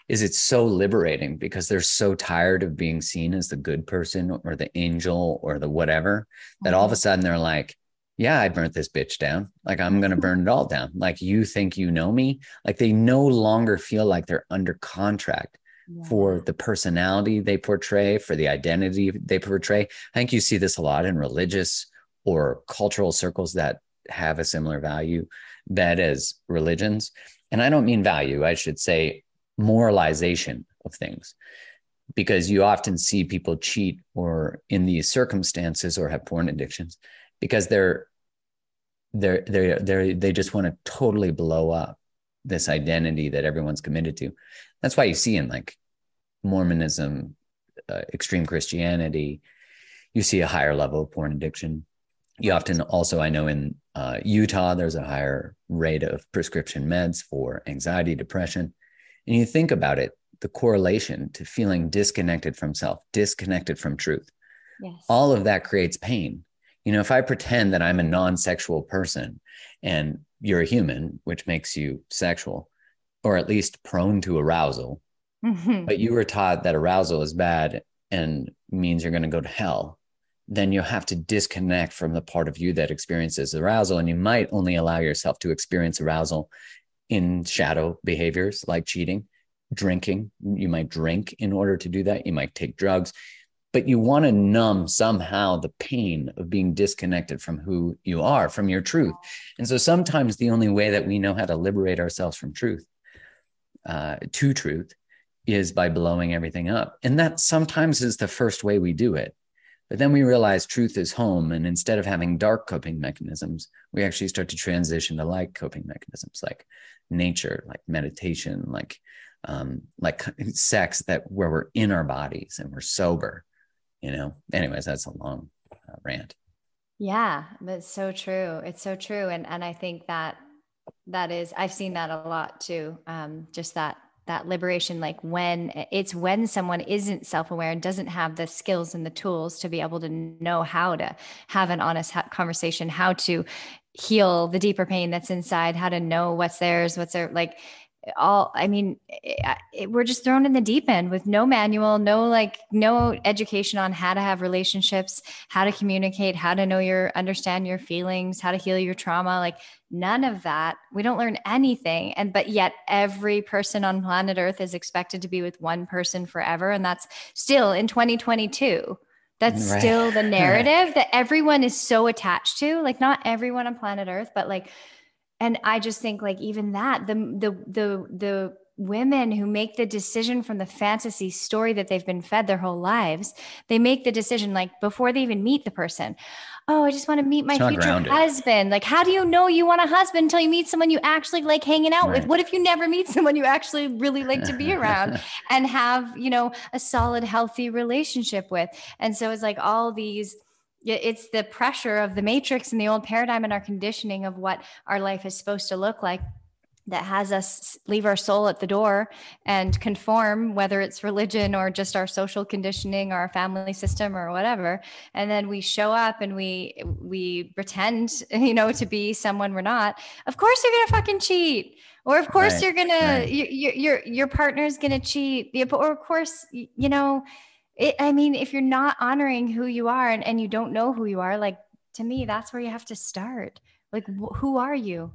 is it's so liberating because they're so tired of being seen as the good person or the angel or the whatever that all of a mm-hmm. sudden they're like yeah, I burnt this bitch down. Like I'm going to burn it all down. Like you think you know me. Like they no longer feel like they're under contract yeah. for the personality they portray, for the identity they portray. I think you see this a lot in religious or cultural circles that have a similar value that as religions. And I don't mean value, I should say moralization of things because you often see people cheat or in these circumstances or have porn addictions because they're they're they they they just want to totally blow up this identity that everyone's committed to. That's why you see in like Mormonism, uh, extreme Christianity, you see a higher level of porn addiction. You often also, I know in uh, Utah, there's a higher rate of prescription meds for anxiety, depression. And you think about it, the correlation to feeling disconnected from self, disconnected from truth. Yes. All of that creates pain you know if i pretend that i'm a non-sexual person and you're a human which makes you sexual or at least prone to arousal mm-hmm. but you were taught that arousal is bad and means you're going to go to hell then you have to disconnect from the part of you that experiences arousal and you might only allow yourself to experience arousal in shadow behaviors like cheating drinking you might drink in order to do that you might take drugs but you want to numb somehow the pain of being disconnected from who you are, from your truth. And so sometimes the only way that we know how to liberate ourselves from truth, uh, to truth, is by blowing everything up. And that sometimes is the first way we do it. But then we realize truth is home. And instead of having dark coping mechanisms, we actually start to transition to light coping mechanisms like nature, like meditation, like um, like (laughs) sex that where we're in our bodies and we're sober you know? Anyways that's a long uh, rant. Yeah that's so true. It's so true. And and i think that that is i've seen that a lot too um just that that liberation like when it's when someone isn't self-aware and doesn't have the skills and the tools to be able to know how to have an honest conversation how to heal the deeper pain that's inside how to know what's theirs what's their like all i mean it, it, we're just thrown in the deep end with no manual no like no education on how to have relationships how to communicate how to know your understand your feelings how to heal your trauma like none of that. We don't learn anything and but yet every person on planet earth is expected to be with one person forever and that's still in 2022 that's right. still the (laughs) narrative that everyone is so attached to like not everyone on planet earth but like and i just think like even that the the the the women who make the decision from the fantasy story that they've been fed their whole lives they make the decision like before they even meet the person oh i just want to meet my future grounded. husband like how do you know you want a husband until you meet someone you actually like hanging out right. with what if you never meet someone you actually really like to be (laughs) around and have you know a solid healthy relationship with and so it's like all these it's the pressure of the matrix and the old paradigm and our conditioning of what our life is supposed to look like that has us leave our soul at the door and conform whether it's religion or just our social conditioning or our family system or whatever. And then we show up and we we pretend (laughs) you know to be someone we're not. Of course you're gonna fucking cheat. Or of course right, you're gonna right. your your your partner's gonna cheat. Or of course you know it, I mean, if you're not honoring who you are and, and you don't know who you are, like to me, that's where you have to start. Like, wh- who are you?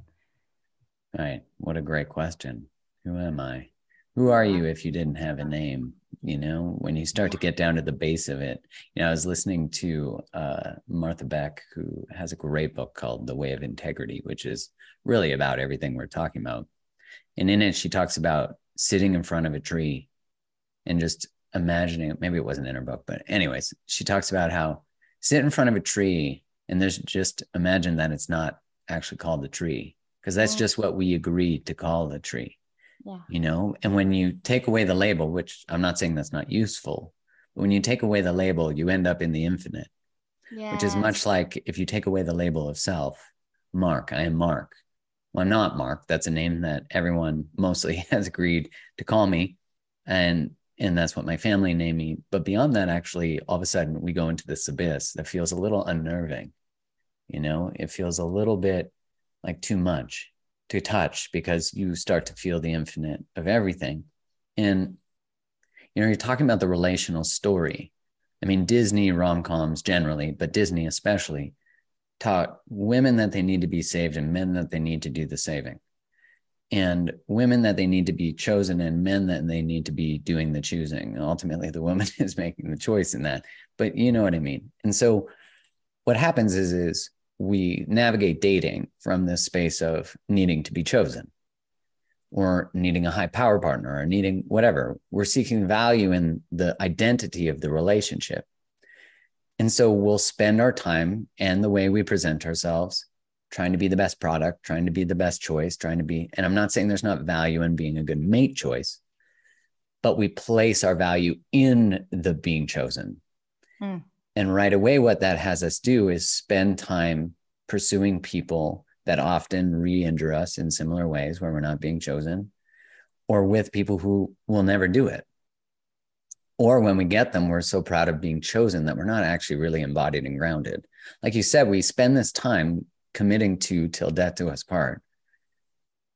Right. What a great question. Who am I? Who are you if you didn't have a name? You know, when you start to get down to the base of it, you know, I was listening to uh, Martha Beck, who has a great book called The Way of Integrity, which is really about everything we're talking about. And in it, she talks about sitting in front of a tree and just imagining maybe it wasn't in her book but anyways she talks about how sit in front of a tree and there's just imagine that it's not actually called the tree because that's yeah. just what we agreed to call the tree yeah. you know and when you take away the label which i'm not saying that's not useful but when you take away the label you end up in the infinite which is much like if you take away the label of self, Mark, I am Mark. Well, I'm not Mark. That's a name that everyone mostly (laughs) has agreed to call me. And and that's what my family named me. But beyond that, actually, all of a sudden we go into this abyss that feels a little unnerving. You know, it feels a little bit like too much to touch because you start to feel the infinite of everything. And, you know, you're talking about the relational story. I mean, Disney rom coms generally, but Disney especially, taught women that they need to be saved and men that they need to do the saving and women that they need to be chosen and men that they need to be doing the choosing. Ultimately the woman (laughs) is making the choice in that but you know what i mean? And so what happens is is we navigate dating from this space of needing to be chosen or needing a high power partner or needing whatever. We're seeking value in the identity of the relationship. And so we'll spend our time and the way we present ourselves trying to be the best product, trying to be the best choice, trying to be, and I'm not saying there's not value in being a good mate choice, but we place our value in the being chosen. Mm. And right away, what that has us do is spend time pursuing people that often re injure us in similar ways where we're not being chosen, or with people who will never do it. Or when we get them, we're so proud of being chosen that we're not actually really embodied and grounded. Like you said, we spend this time committing to till death do us part.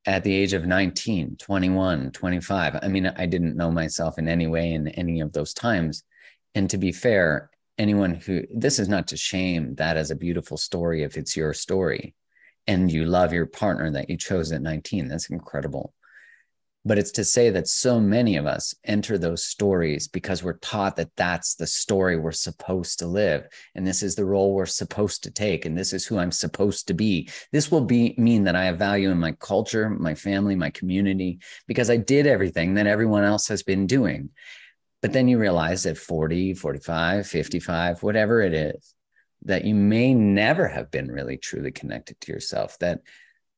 At the age of 19 21 25 i mean i didn't know myself in any way in any of those times. And to be fair anyone who this is not to shame that as a beautiful story if it's your story. And you love your partner that you chose at 19 that's incredible but it's to say that so many of us enter those stories because we're taught that that's the story we're supposed to live and this is the role we're supposed to take and this is who i'm supposed to be. This will be mean that i have value in my culture my family my community because i did everything that everyone else has been doing. But then you realize at 40 45 55 whatever it is that you may never have been really truly connected to yourself that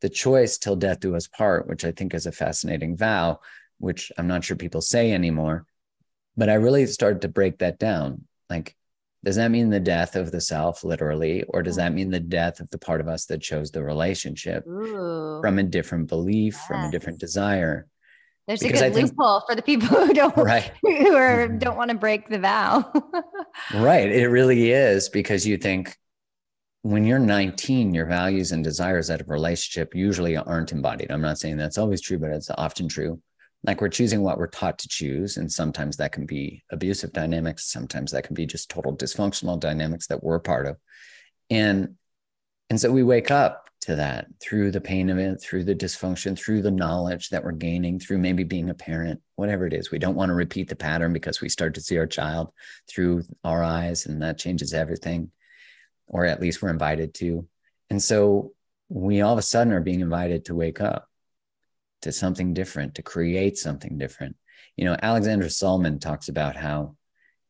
the choice till death do us part, which I think is a fascinating vow, which I'm not sure people say anymore. But I really started to break that down. Like, does that mean the death of the self, literally, or does that mean the death of the part of us that chose the relationship Ooh. from a different belief, yes. from a different desire? There's because a good think, loophole for the people who don't right. (laughs) who are mm-hmm. don't want to break the vow. (laughs) right. It really is because you think when you're 19, your values and desires out of relationship usually aren't embodied. I'm not saying that's always true, but it's often true. Like we're choosing what we're taught to choose. And sometimes that can be abusive dynamics. Sometimes that can be just total dysfunctional dynamics that we're part of. And and so we wake up to that through the pain of it, through the dysfunction, through the knowledge that we're gaining, through maybe being a parent, whatever it is. We don't want to repeat the pattern because we start to see our child through our eyes, and that changes everything or at least we're invited to. And so we all of a sudden are being invited to wake up to something different, to create something different. You know, Alexandra Solomon talks about how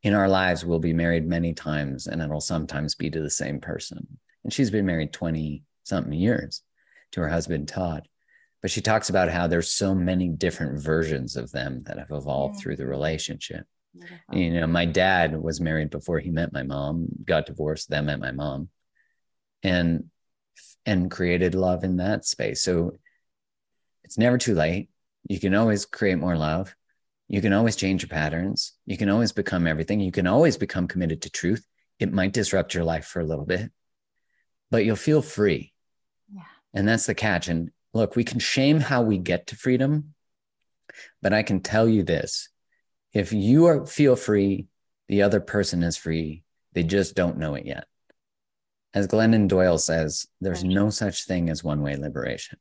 in our lives we'll be married many times and it'll sometimes be to the same person. And she's been married 20 something years to her husband, Todd. But she talks about how there's so many different versions of them that have evolved through the relationship. You know, my dad was married before he met my mom, got divorced, then met my mom, and and created love in that space. So it's never too late. You can always create more love. You can always change your patterns. You can always become everything. You can always become committed to truth. It might disrupt your life for a little bit, but you'll feel free. Yeah. And that's the catch. And look, we can shame how we get to freedom, but I can tell you this if you are feel free, the other person is free. They just don't know it yet. As Glennon Doyle says, there's no such thing as one way liberation.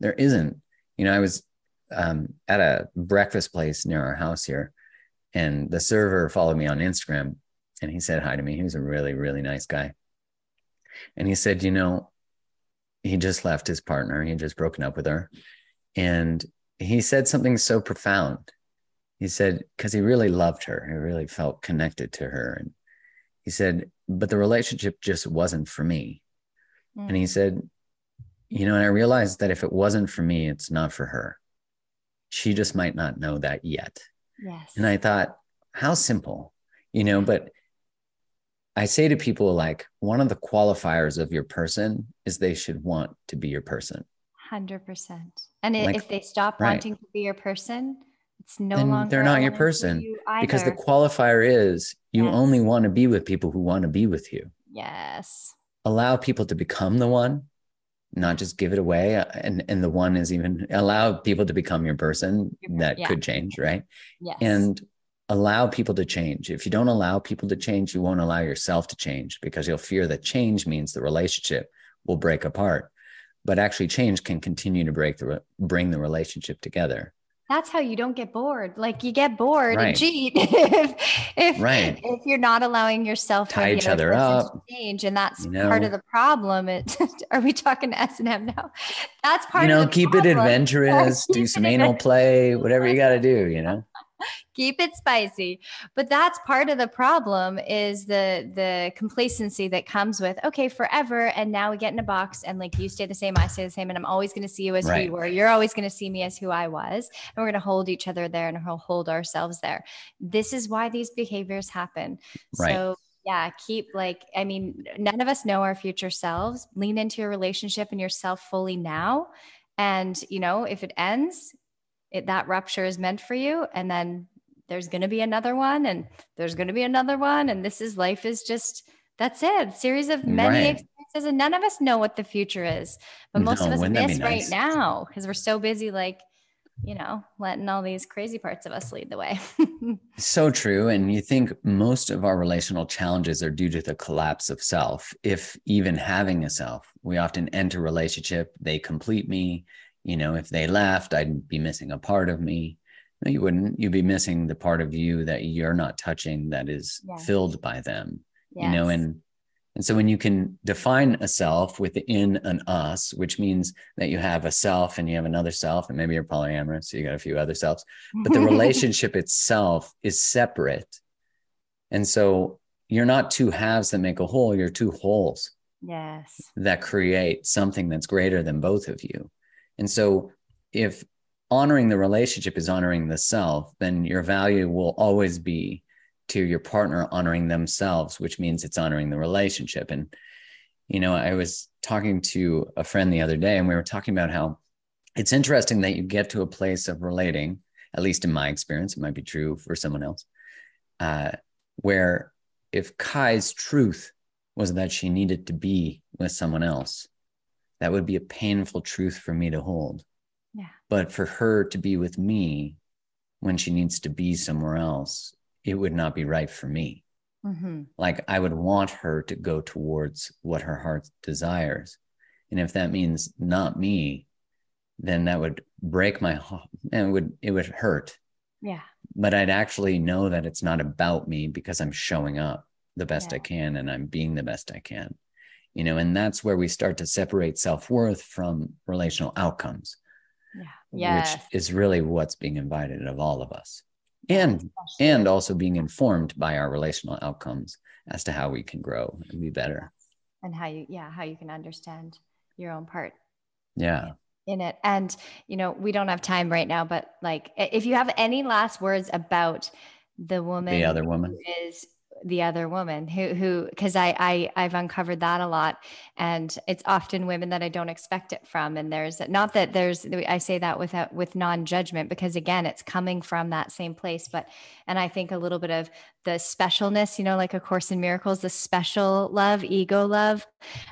There isn't. You know, I was um, at a breakfast place near our house here, and the server followed me on Instagram and he said hi to me. He was a really, really nice guy. And he said, You know, he just left his partner, he had just broken up with her. And he said something so profound he said because he really loved her he really felt connected to her and he said but the relationship just wasn't for me mm. and he said you know and i realized that if it wasn't for me it's not for her she just might not know that yet yes and i thought how simple you know but I say to people like one of the qualifiers of your person is they should want to be your person. 100%. And Like- if they stop right. wanting to be your person, it's no Then longer they're not your person, you Because the qualifier is you Yes. only want to be with people who want to be with you. yes. Allow people to become the one, not just give it away. uh, And and the one is even allow people to become your person. That yeah. could change, right? Yes. and allow people to change. If you don't allow people to change, you won't allow yourself to change because you'll fear that change means the relationship will break apart. But actually, change can continue to break the re- bring the relationship together. That's how you don't get bored. Like you get bored Right. and (laughs) cheat if if, Right. if you're not allowing yourself or Tie each other to up, change, and that's you part of the problem. It (laughs) are we talking S and M now? That's part you know, of the keep it adventurous, (laughs) do some anal play, whatever you got to do. You know, (laughs) keep it spicy. But that's part of the problem is the the complacency that comes with okay forever and now we get in a box and like you stay the same i stay the same and i'm always going to see you as who Right. you were. You're always going to see me as who i was and we're going to hold each other there and we'll hold ourselves there. This is why these behaviors happen. Right. so yeah keep like i mean none of us know our future selves. Lean into your relationship and yourself fully now and you know if it ends it, that rupture is meant for you and then there's going to be another one and there's going to be another one and this is life is just that's it series of many Right. experiences and none of us know what the future is but most No, of us wouldn't that be miss right now because we're so busy like you know letting all these crazy parts of us lead the way (laughs) so true. And you think most of our relational challenges are due to the collapse of self, if even having a self. We often enter relationship, they complete me. You know, if they left, I'd be missing a part of me. No, you wouldn't. You'd be missing the part of you that you're not touching that is Yes. filled by them. You know, and and so when you can define a self within an us, which means that you have a self and you have another self, and maybe you're polyamorous, so you got a few other selves, but the (laughs) relationship itself is separate. And so you're not two halves that make a whole, you're two wholes yes that create something that's greater than both of you. And so if honoring the relationship is honoring the self, then your value will always be to your partner honoring themselves, which means it's honoring the relationship. And, you know, I was talking to a friend the other day and we were talking about how it's interesting that you get to a place of relating, at least in my experience, it might be true for someone else, uh, where if Kai's truth was that she needed to be with someone else, that would be a painful truth for me to hold. Yeah. But for her to be with me when she needs to be somewhere else, it would not be right for me. Mhm. Like I would want her to go towards what her heart desires. And if that means not me, then that would break my heart and it would it would hurt. yeah But I'd actually know that it's not about me because I'm showing up the best I can and I'm being the best I can. You know, and that's where we start to separate self-worth from relational outcomes yeah. which is really what's being invited of all of us. And and also being informed by our relational outcomes as to how we can grow and be better. And how you yeah how you can understand your own part yeah. in it. And you know we don't have time right now but like if you have any last words about the woman the other woman? is the other woman who who because I, I i've uncovered that a lot. And it's often women that i don't expect it from. And there's not that there's i say that without with non-judgment because again it's coming from that same place. But and i think a little bit of the specialness you know like a course in miracles the special love ego love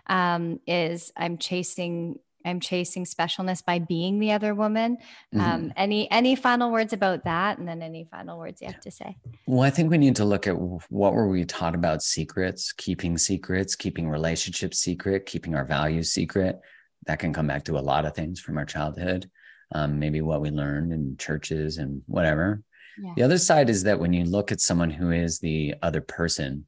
um is i'm chasing i'm chasing specialness by being the other woman. Mhm. um any any final words about that? And then any final words you have to say? Well i think we need to look at what were we taught about secrets keeping secrets keeping relationships secret keeping our values secret. That can come back to a lot of things from our childhood um, maybe what we learned in churches and whatever. Yeah. the other side is that when you look at someone who is the other person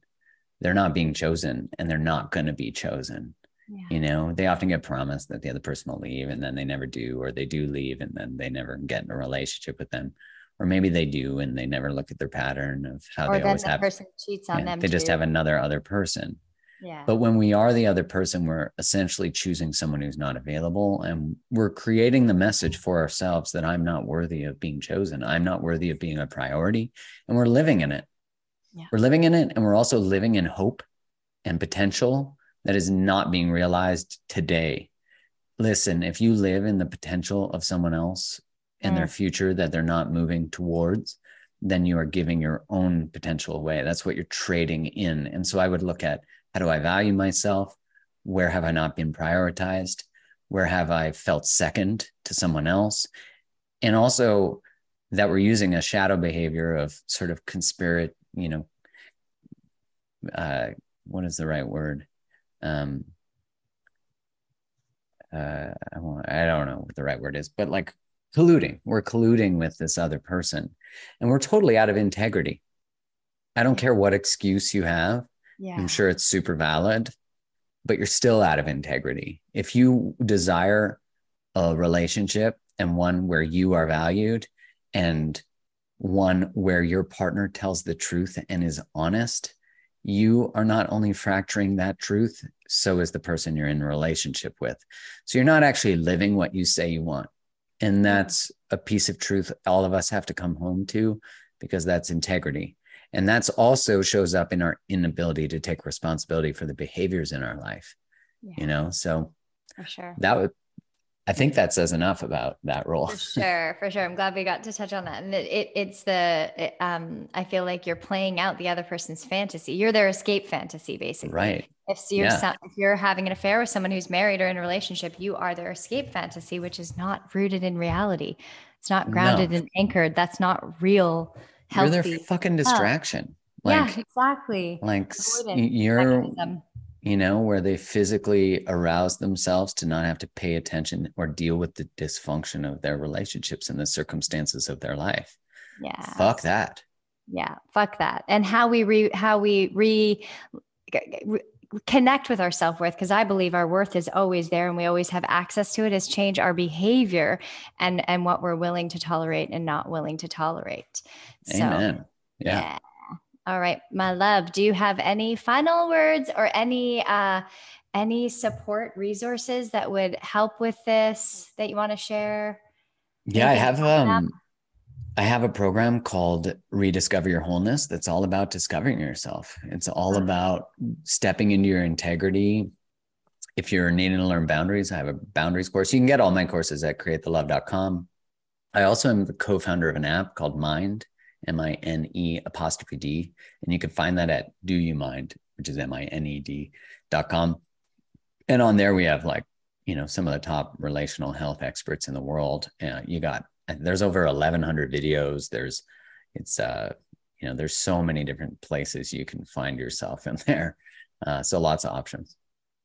they're not being chosen and they're not going to be chosen yeah. you know they often get promised that the other person will leave and then they never do or they do leave and then they never get in a relationship with them. Or maybe they do and they never look at their pattern of how or they always the have person cheats on them they just have another other person. Yeah. But when we are the other person we're essentially choosing someone who's not available and we're creating the message for ourselves that i'm not worthy of being chosen. I'm not worthy of being a priority and we're living in it. Yeah. we're living in it and we're also living in hope and potential that is not being realized today. Listen, if you live in the potential of someone else and mm. their future that they're not moving towards, then you are giving your own potential away. That's what you're trading in. And so I would look at how do I value myself? Where have I not been prioritized? Where have I felt second to someone else? And also that we're using a shadow behavior of sort of conspirate, you know, uh, what is the right word? Um, uh, I don't know what the right word is, but like colluding. We're colluding with this other person and we're totally out of integrity. I don't care what excuse you have. Yeah. I'm sure it's super valid, but you're still out of integrity. If you desire a relationship and one where you are valued and one where your partner tells the truth and is honest, you are not only fracturing that truth, so is the person you're in a relationship with. So you're not actually living what you say you want. And that's a piece of truth all of us have to come home to because that's integrity. And that's also shows up in our inability to take responsibility for the behaviors in our life. Yeah. You know, so for sure. That would I think that says enough about that role. For sure, for sure. I'm glad we got to touch on that. And it, it it's the it, um I feel like you're playing out the other person's fantasy. You're their escape fantasy, basically. Right. If you're yeah. if you're having an affair with someone who's married or in a relationship, you are their escape fantasy, which is not rooted in reality. It's not grounded no. and anchored. That's not real. Healthy. You're their fucking distraction. Like, yeah, exactly. Like Avoidance you're. Mechanism you know, where they physically arouse themselves to not have to pay attention or deal with the dysfunction of their relationships and the circumstances of their life. Yeah. Fuck that. Yeah. Fuck that. And how we re, how we re, re connect with our self-worth because i believe our worth is always there and we always have access to it is change our behavior and and what we're willing to tolerate and not willing to tolerate Amen. So, yeah. yeah all right, my love. Do you have any final words or any uh, any support resources that would help with this that you want to share? Yeah, Anything I have um I have a program called Rediscover Your Wholeness that's all about discovering yourself. It's all about stepping into your integrity. If you're needing to learn boundaries, I have a boundaries course. You can get all my courses at createthelove.com. I also am the co-founder of an app called Mind M I N E apostrophe D. And you can find that at Do You Mind, which is M I N E D dot com. And on there, we have like, you know, some of the top relational health experts in the world. Uh, you got, there's over 1100 videos. There's, it's, uh, you know, there's so many different places you can find yourself in there. Uh, so lots of options.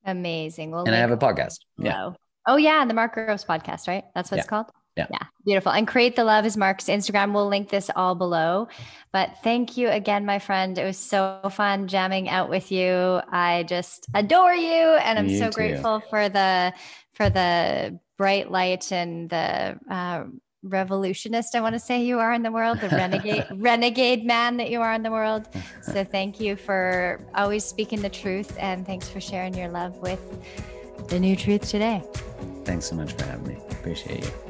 Amazing. Well, and I have a podcast. Yeah. Oh yeah, the Mark Groves podcast, right? That's what yeah. it's called. Yeah. Yeah. Beautiful. And create the love is Mark's Instagram. We'll link this all below. But thank you again, my friend. It was so fun jamming out with you. I just adore you. And I'm you so too. grateful for the for the bright light and the uh, revolutionist I want to say you are in the world, the renegade (laughs) renegade man that you are in the world. So (laughs) thank you for always speaking the truth and thanks for sharing your love with the new truth today. Thanks so much for having me. Appreciate you.